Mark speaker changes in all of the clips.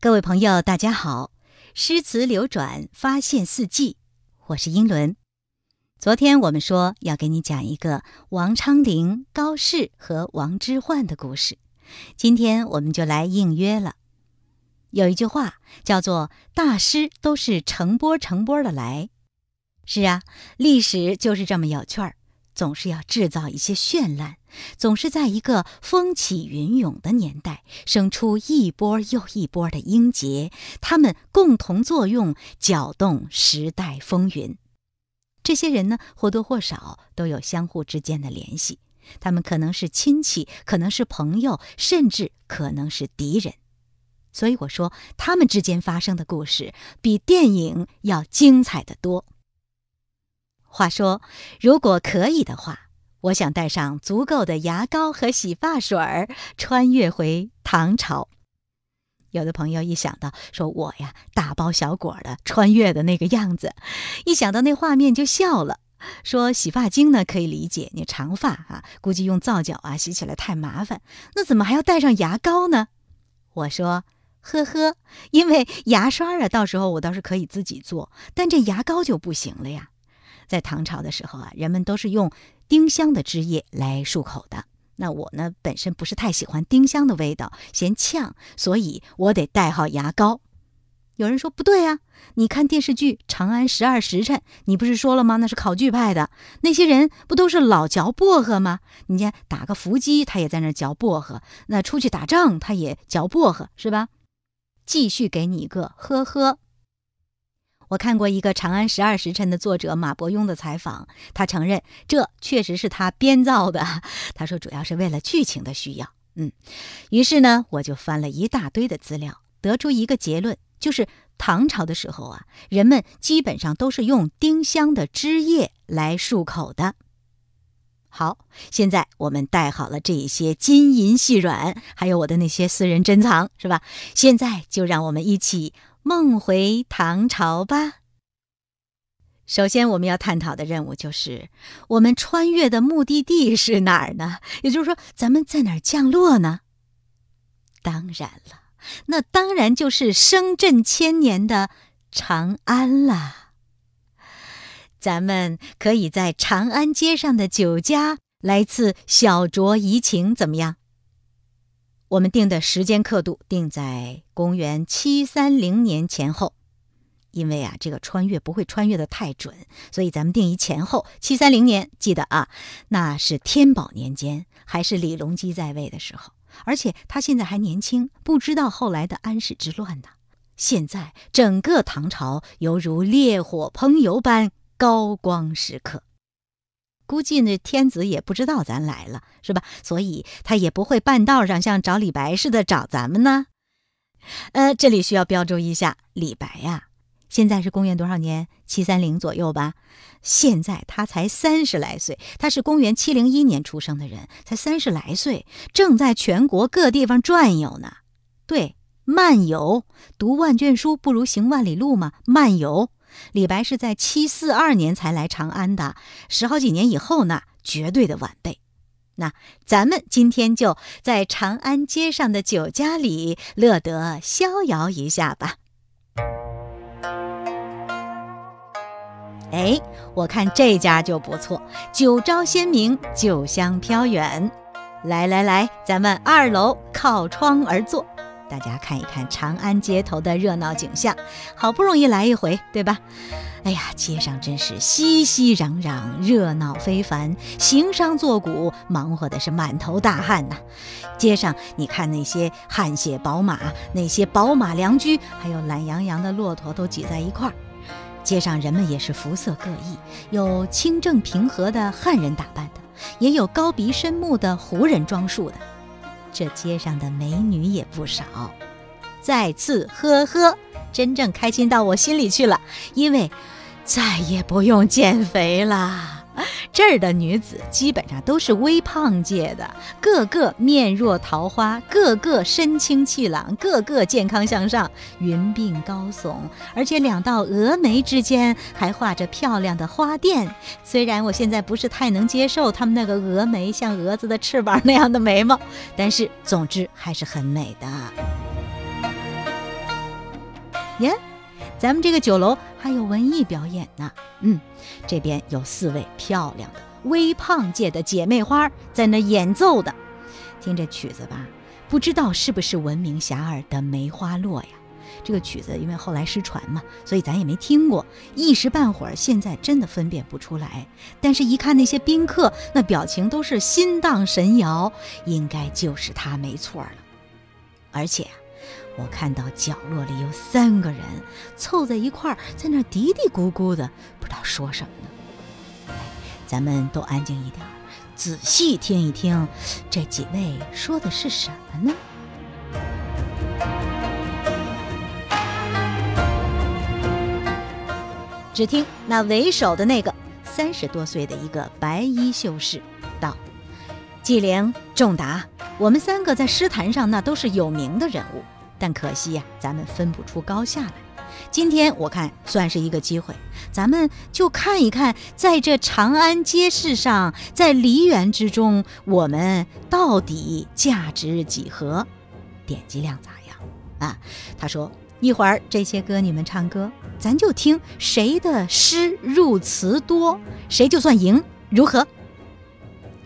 Speaker 1: 各位朋友，大家好！诗词流转，发现四季，我是英伦。昨天我们说要给你讲一个王昌龄、高适和王之涣的故事，今天我们就来应约了。有一句话叫做“大师都是成波成波的来”，是啊，历史就是这么有趣儿。总是要制造一些绚烂，总是在一个风起云涌的年代生出一波又一波的英杰，他们共同作用，搅动时代风云。这些人呢，或多或少都有相互之间的联系，他们可能是亲戚，可能是朋友，甚至可能是敌人。所以我说，他们之间发生的故事比电影要精彩的多。话说，如果可以的话，我想带上足够的牙膏和洗发水儿，穿越回唐朝。有的朋友一想到说我呀，大包小裹的穿越的那个样子，一想到那画面就笑了。说洗发精呢可以理解，你长发啊，估计用皂角啊洗起来太麻烦，那怎么还要带上牙膏呢？我说呵呵，因为牙刷啊，到时候我倒是可以自己做，但这牙膏就不行了呀。在唐朝的时候啊，人们都是用丁香的汁液来漱口的。那我呢，本身不是太喜欢丁香的味道，嫌呛，所以我得带好牙膏。有人说不对啊，你看电视剧《长安十二时辰》，你不是说了吗？那是考据派的，那些人不都是老嚼薄荷吗？你看打个伏击，他也在那嚼薄荷；那出去打仗，他也嚼薄荷，是吧？继续给你一个呵呵。我看过一个《长安十二时辰》的作者马伯庸的采访，他承认这确实是他编造的。他说主要是为了剧情的需要。嗯，于是呢，我就翻了一大堆的资料，得出一个结论，就是唐朝的时候啊，人们基本上都是用丁香的汁液来漱口的。好，现在我们带好了这些金银细软，还有我的那些私人珍藏，是吧？现在就让我们一起。梦回唐朝吧。首先，我们要探讨的任务就是：我们穿越的目的地是哪儿呢？也就是说，咱们在哪儿降落呢？当然了，那当然就是声震千年的长安了。咱们可以在长安街上的酒家来次小酌怡情，怎么样？我们定的时间刻度定在公元七三零年前后，因为啊，这个穿越不会穿越的太准，所以咱们定一前后七三零年。记得啊，那是天宝年间，还是李隆基在位的时候，而且他现在还年轻，不知道后来的安史之乱呢。现在整个唐朝犹如烈火烹油般高光时刻。估计那天子也不知道咱来了，是吧？所以他也不会半道上像找李白似的找咱们呢。呃，这里需要标注一下，李白呀，现在是公元多少年？七三零左右吧。现在他才三十来岁，他是公元七零一年出生的人，才三十来岁，正在全国各地方转悠呢。对，漫游，读万卷书不如行万里路嘛，漫游。李白是在七四二年才来长安的，十好几年以后呢，绝对的晚辈。那咱们今天就在长安街上的酒家里乐得逍遥一下吧。哎，我看这家就不错，酒招鲜明，酒香飘远。来来来，咱们二楼靠窗而坐。大家看一看长安街头的热闹景象，好不容易来一回，对吧？哎呀，街上真是熙熙攘攘，热闹非凡，行商作贾忙活的是满头大汗呐。街上你看那些汗血宝马，那些宝马良驹，还有懒洋洋的骆驼都挤在一块儿。街上人们也是肤色各异，有清正平和的汉人打扮的，也有高鼻深目的胡人装束的。这街上的美女也不少，再次呵呵，真正开心到我心里去了，因为再也不用减肥了。这儿的女子基本上都是微胖界的，个个面若桃花，个个身轻气朗，个个健康向上，云鬓高耸，而且两道峨眉之间还画着漂亮的花钿。虽然我现在不是太能接受他们那个峨眉像蛾子的翅膀那样的眉毛，但是总之还是很美的。耶，咱们这个酒楼还有文艺表演呢。嗯，这边有四位漂亮的微胖界的姐妹花在那演奏的。听这曲子吧，不知道是不是闻名遐迩的《梅花落》呀？这个曲子因为后来失传嘛，所以咱也没听过，一时半会儿现在真的分辨不出来。但是，一看那些宾客那表情都是心荡神摇，应该就是他没错了。而且，我看到角落里有三个人凑在一块儿，在那嘀嘀咕咕的，不知道说什么呢。咱们都安静一点，仔细听一听，这几位说的是什么呢？只听那为首的那个三十多岁的一个白衣修士道：“纪灵、仲达，我们三个在诗坛上那都是有名的人物，但可惜呀，咱们分不出高下来。今天我看算是一个机会，咱们就看一看，在这长安街市上，在梨园之中，我们到底价值几何，点击量咋样？”啊，他说。一会儿这些歌你们唱歌，咱就听谁的诗入词多，谁就算赢，如何？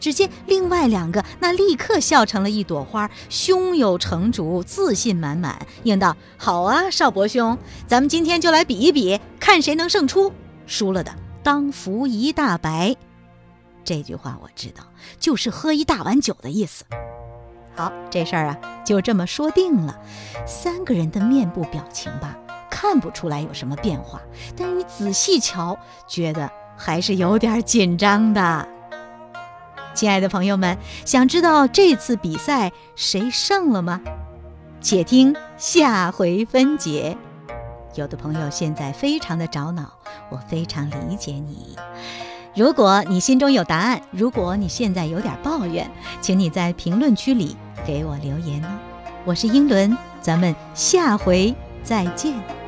Speaker 1: 只见另外两个那立刻笑成了一朵花，胸有成竹，自信满满，应道：“好啊，少伯兄，咱们今天就来比一比，看谁能胜出。输了的当服一大白。”这句话我知道，就是喝一大碗酒的意思。好，这事儿啊就这么说定了。三个人的面部表情吧，看不出来有什么变化，但是你仔细瞧，觉得还是有点紧张的。亲爱的朋友们，想知道这次比赛谁胜了吗？且听下回分解。有的朋友现在非常的着恼，我非常理解你。如果你心中有答案，如果你现在有点抱怨，请你在评论区里给我留言哦。我是英伦，咱们下回再见。